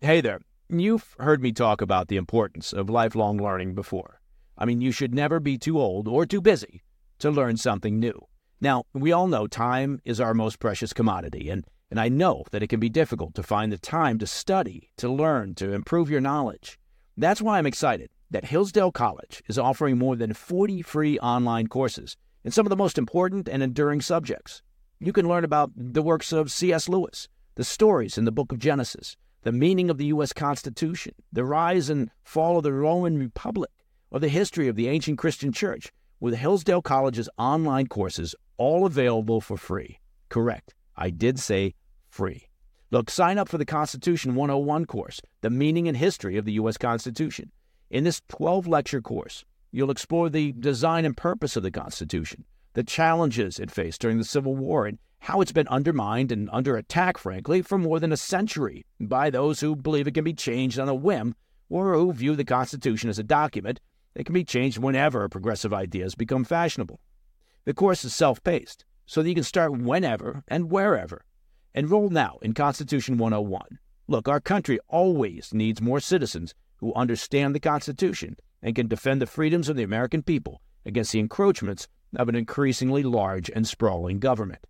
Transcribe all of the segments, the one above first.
Hey there. You've heard me talk about the importance of lifelong learning before. I mean, you should never be too old or too busy to learn something new. Now, we all know time is our most precious commodity, and, and I know that it can be difficult to find the time to study, to learn, to improve your knowledge. That's why I'm excited that Hillsdale College is offering more than 40 free online courses in some of the most important and enduring subjects. You can learn about the works of C.S. Lewis, the stories in the book of Genesis, the meaning of the U.S. Constitution, the rise and fall of the Roman Republic, or the history of the ancient Christian church with Hillsdale College's online courses, all available for free. Correct. I did say free. Look, sign up for the Constitution 101 course, The Meaning and History of the U.S. Constitution. In this 12 lecture course, you'll explore the design and purpose of the Constitution, the challenges it faced during the Civil War, and how it's been undermined and under attack, frankly, for more than a century by those who believe it can be changed on a whim or who view the Constitution as a document that can be changed whenever progressive ideas become fashionable. The course is self paced, so that you can start whenever and wherever. Enroll now in Constitution 101. Look, our country always needs more citizens who understand the Constitution and can defend the freedoms of the American people against the encroachments of an increasingly large and sprawling government.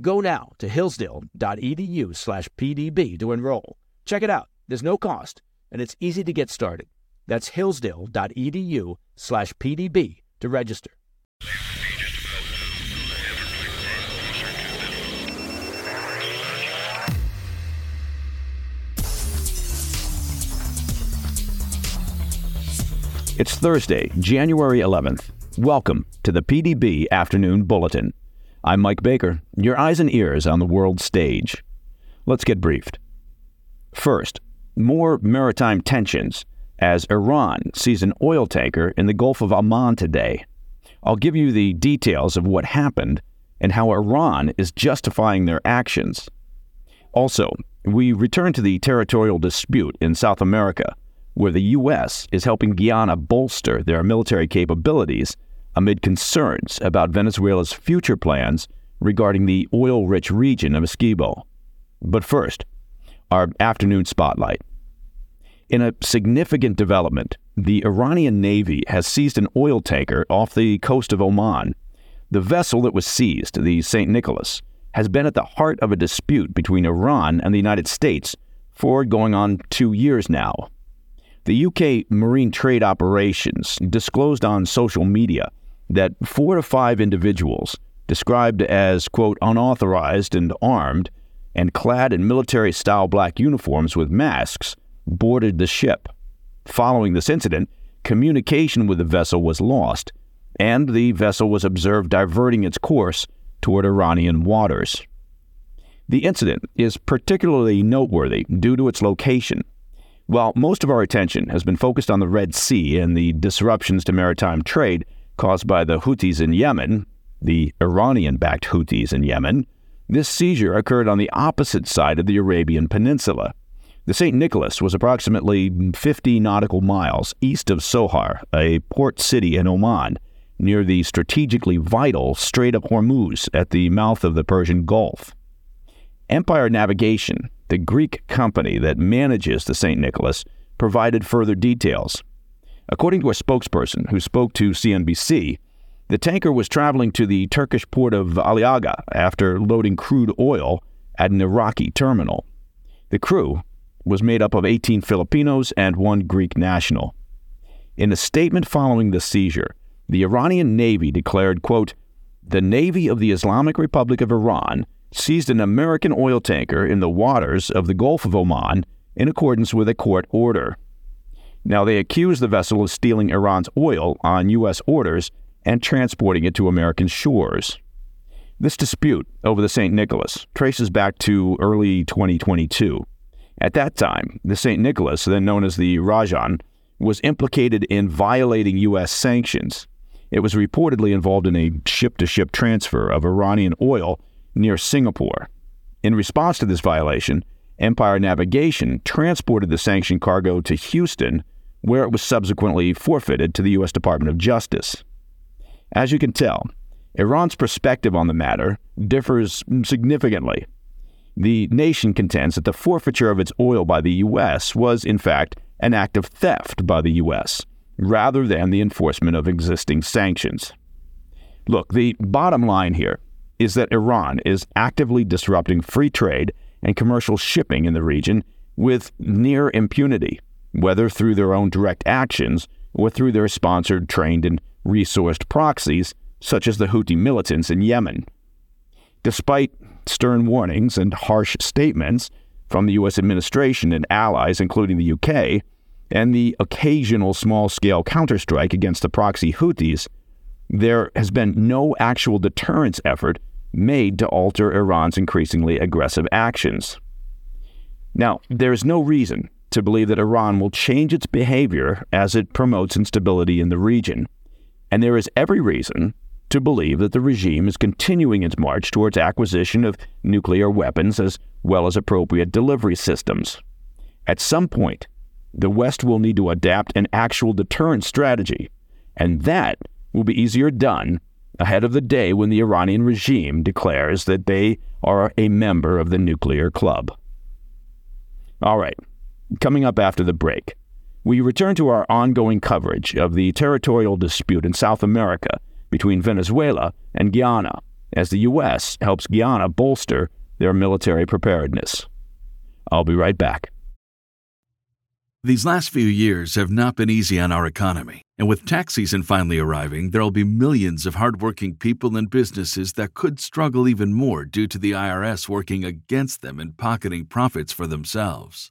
Go now to hillsdale.edu slash pdb to enroll. Check it out. There's no cost, and it's easy to get started. That's hillsdale.edu slash pdb to register. It's Thursday, January 11th. Welcome to the PDB Afternoon Bulletin. I'm Mike Baker, your eyes and ears on the world stage. Let's get briefed. First, more maritime tensions as Iran sees an oil tanker in the Gulf of Oman today. I'll give you the details of what happened and how Iran is justifying their actions. Also, we return to the territorial dispute in South America, where the U.S. is helping Guyana bolster their military capabilities amid concerns about Venezuela's future plans regarding the oil rich region of Essequibo. But first, our afternoon spotlight. In a significant development, the Iranian Navy has seized an oil tanker off the coast of Oman. The vessel that was seized, the St. Nikolas, has been at the heart of a dispute between Iran and the United States for going on two years now. The UK Marine Trade Operations disclosed on social media that four to five individuals, described as, quote, unauthorized and armed, and clad in military style black uniforms with masks, boarded the ship. Following this incident, communication with the vessel was lost, and the vessel was observed diverting its course toward Iranian waters. The incident is particularly noteworthy due to its location. While most of our attention has been focused on the Red Sea and the disruptions to maritime trade, caused by the Houthis in Yemen, the Iranian backed Houthis in Yemen, this seizure occurred on the opposite side of the Arabian Peninsula. The St. Nikolas was approximately 50 nautical miles east of Sohar, a port city in Oman, near the strategically vital Strait of Hormuz at the mouth of the Persian Gulf. Empire Navigation, the Greek company that manages the St. Nikolas, provided further details. According to a spokesperson who spoke to CNBC, the tanker was traveling to the Turkish port of Aliaga after loading crude oil at an Iraqi terminal. The crew was made up of 18 Filipinos and one Greek national. In a statement following the seizure, the Iranian Navy declared, quote, The Navy of the Islamic Republic of Iran seized an American oil tanker in the waters of the Gulf of Oman in accordance with a court order. Now, they accuse the vessel of stealing Iran's oil on U.S. orders and transporting it to American shores. This dispute over the St. Nikolas traces back to early 2022. At that time, the St. Nikolas, then known as the Rajan, was implicated in violating U.S. sanctions. It was reportedly involved in a ship to ship transfer of Iranian oil near Singapore. In response to this violation, Empire Navigation transported the sanctioned cargo to Houston where it was subsequently forfeited to the U.S. Department of Justice. As you can tell, Iran's perspective on the matter differs significantly. The nation contends that the forfeiture of its oil by the U.S. was, in fact, an act of theft by the U.S., rather than the enforcement of existing sanctions. Look, the bottom line here is that Iran is actively disrupting free trade and commercial shipping in the region with near impunity, whether through their own direct actions or through their sponsored, trained, and resourced proxies, such as the Houthi militants in Yemen. Despite stern warnings and harsh statements from the U.S. administration and allies, including the UK, and the occasional small scale counterstrike against the proxy Houthis, there has been no actual deterrence effort made to alter Iran's increasingly aggressive actions. Now, there is no reason to believe that Iran will change its behavior as it promotes instability in the region, and there is every reason to believe that the regime is continuing its march towards acquisition of nuclear weapons as well as appropriate delivery systems. At some point, the West will need to adapt an actual deterrence strategy, and that will be easier done ahead of the day when the Iranian regime declares that they are a member of the nuclear club. All right, coming up after the break, we return to our ongoing coverage of the territorial dispute in South America between Venezuela and Guyana as the U.S. helps Guyana bolster their military preparedness. I'll be right back. These last few years have not been easy on our economy, and with tax season finally arriving, there will be millions of hardworking people and businesses that could struggle even more due to the IRS working against them and pocketing profits for themselves.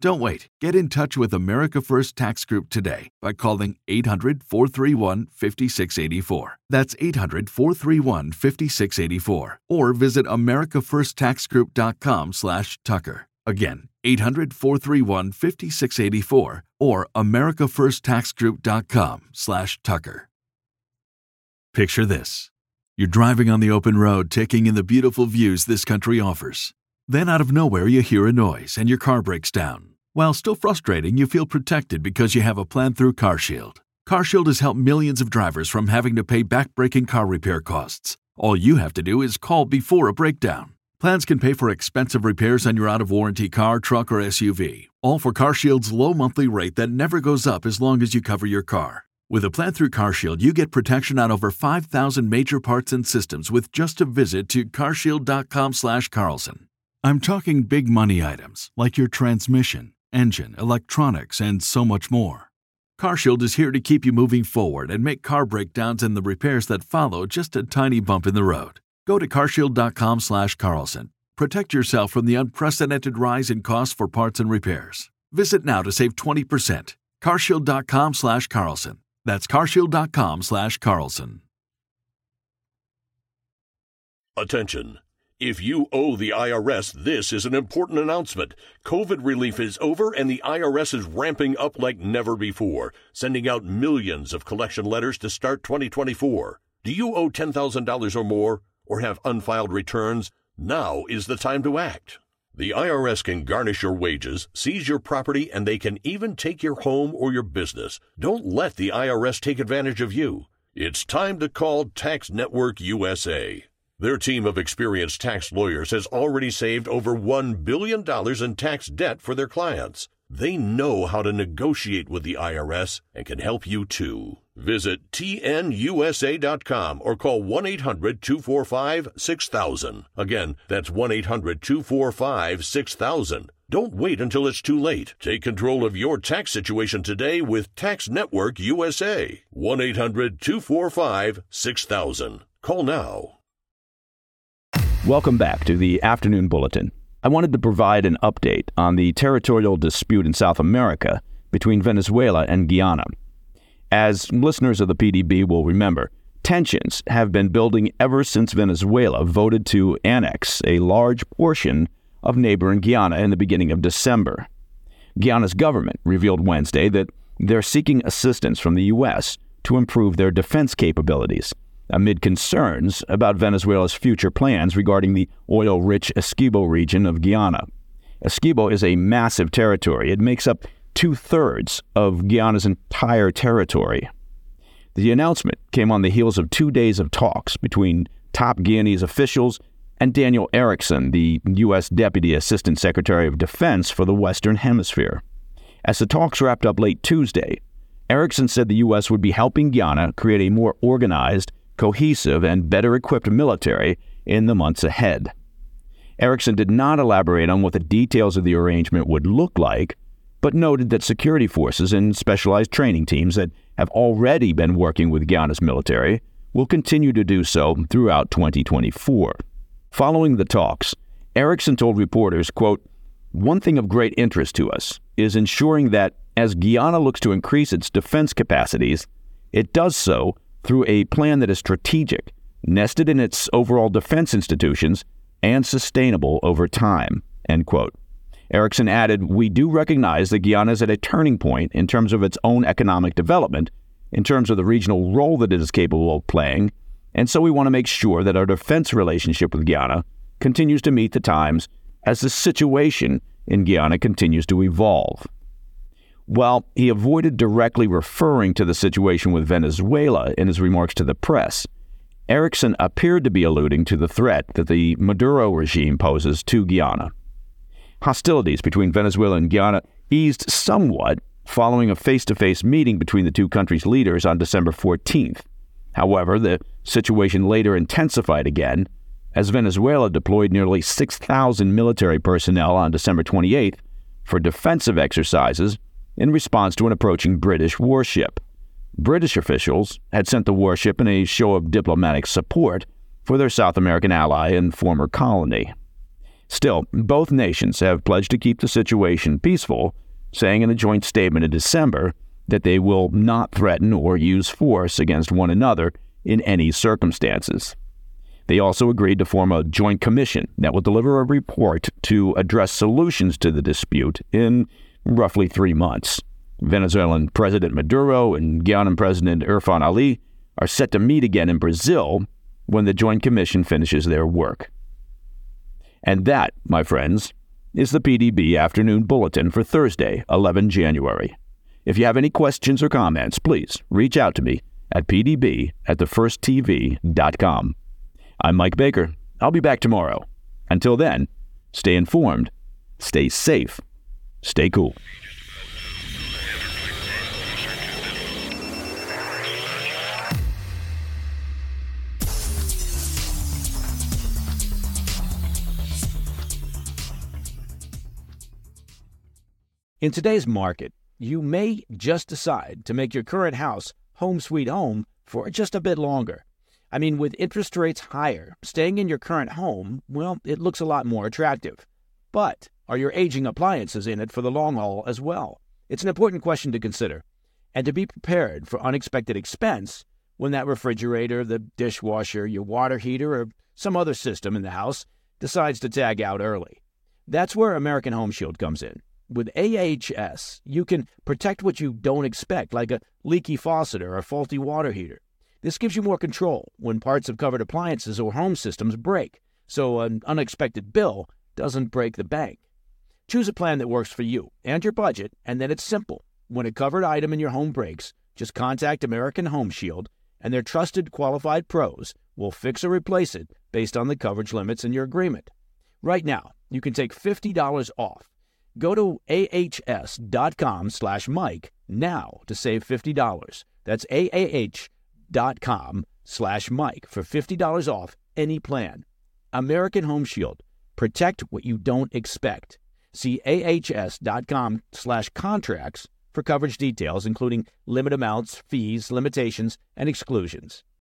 Don't wait. Get in touch with America First Tax Group today by calling 800 431 5684. That's 800 431 5684. Or visit AmericaFirstTaxGroup.com slash Tucker. Again, 800 431 5684 or AmericaFirstTaxGroup.com slash Tucker. Picture this. You're driving on the open road, taking in the beautiful views this country offers. Then, out of nowhere, you hear a noise and your car breaks down. While still frustrating, you feel protected because you have a plan through CarShield. CarShield has helped millions of drivers from having to pay back-breaking car repair costs. All you have to do is call before a breakdown. Plans can pay for expensive repairs on your out-of-warranty car, truck, or SUV. All for CarShield's low monthly rate that never goes up as long as you cover your car. With a plan through CarShield, you get protection on over 5,000 major parts and systems with just a visit to carshield.com/carlson. I'm talking big money items like your transmission, engine, electronics, and so much more. CarShield is here to keep you moving forward and make car breakdowns and the repairs that follow just a tiny bump in the road. Go to carshield.com/carlson. Protect yourself from the unprecedented rise in costs for parts and repairs. Visit now to save 20%. carshield.com/carlson. That's carshield.com/carlson. Attention. If you owe the IRS, this is an important announcement. COVID relief is over and the IRS is ramping up like never before, sending out millions of collection letters to start 2024. Do you owe $10,000 or more or have unfiled returns? Now is the time to act. The IRS can garnish your wages, seize your property, and they can even take your home or your business. Don't let the IRS take advantage of you. It's time to call Tax Network USA. Their team of experienced tax lawyers has already saved over $1 billion in tax debt for their clients. They know how to negotiate with the IRS and can help you too. Visit tnusa.com or call 1 800 245 6000. Again, that's 1 800 245 6000. Don't wait until it's too late. Take control of your tax situation today with Tax Network USA. 1 800 245 6000. Call now. Welcome back to the Afternoon Bulletin. I wanted to provide an update on the territorial dispute in South America between Venezuela and Guyana. As listeners of the PDB will remember, tensions have been building ever since Venezuela voted to annex a large portion of neighboring Guyana in the beginning of December. Guyana's government revealed Wednesday that they're seeking assistance from the U.S. to improve their defense capabilities amid concerns about Venezuela's future plans regarding the oil rich Essequibo region of Guyana. Essequibo is a massive territory. It makes up two thirds of Guyana's entire territory. The announcement came on the heels of two days of talks between top Guyanese officials and Daniel Erikson, the U.S. Deputy Assistant Secretary of Defense for the Western Hemisphere. As the talks wrapped up late Tuesday, Erikson said the U.S. would be helping Guyana create a more organized, cohesive, and better equipped military in the months ahead. Erikson did not elaborate on what the details of the arrangement would look like, but noted that security forces and specialized training teams that have already been working with Guyana's military will continue to do so throughout 2024. Following the talks, Erikson told reporters, quote, One thing of great interest to us is ensuring that as Guyana looks to increase its defense capacities, it does so through a plan that is strategic, nested in its overall defense institutions, and sustainable over time. End quote. Erikson added, We do recognize that Guyana is at a turning point in terms of its own economic development, in terms of the regional role that it is capable of playing, and so we want to make sure that our defense relationship with Guyana continues to meet the times as the situation in Guyana continues to evolve. While he avoided directly referring to the situation with Venezuela in his remarks to the press, Erikson appeared to be alluding to the threat that the Maduro regime poses to Guyana. Hostilities between Venezuela and Guyana eased somewhat following a face to face meeting between the two countries' leaders on December 14th. However, the situation later intensified again as Venezuela deployed nearly 6,000 military personnel on December 28th for defensive exercises in response to an approaching British warship. British officials had sent the warship in a show of diplomatic support for their South American ally and former colony. Still, both nations have pledged to keep the situation peaceful, saying in a joint statement in December that they will not threaten or use force against one another in any circumstances. They also agreed to form a joint commission that will deliver a report to address solutions to the dispute in roughly three months. Venezuelan President Maduro and Guianan President Irfan Ali are set to meet again in Brazil when the Joint Commission finishes their work. And that, my friends, is the PDB Afternoon Bulletin for Thursday, 11 January. If you have any questions or comments, please reach out to me at pdb at thefirsttv.com. I'm Mike Baker. I'll be back tomorrow. Until then, stay informed, stay safe, stay cool. In today's market, you may just decide to make your current house home sweet home for just a bit longer. I mean, with interest rates higher, staying in your current home, well, it looks a lot more attractive. But are your aging appliances in it for the long haul as well? It's an important question to consider. And to be prepared for unexpected expense when that refrigerator, the dishwasher, your water heater, or some other system in the house decides to tag out early. That's where American Home Shield comes in. With AHS, you can protect what you don't expect, like a leaky faucet or a faulty water heater. This gives you more control when parts of covered appliances or home systems break, so an unexpected bill doesn't break the bank. Choose a plan that works for you and your budget, and then it's simple. When a covered item in your home breaks, just contact American Home Shield, and their trusted qualified pros will fix or replace it based on the coverage limits in your agreement. Right now, you can take $50 off Go to ahs.com slash Mike now to save $50. That's aah.com slash Mike for $50 off any plan. American Home Shield. Protect what you don't expect. See ahs.com slash contracts for coverage details, including limit amounts, fees, limitations, and exclusions.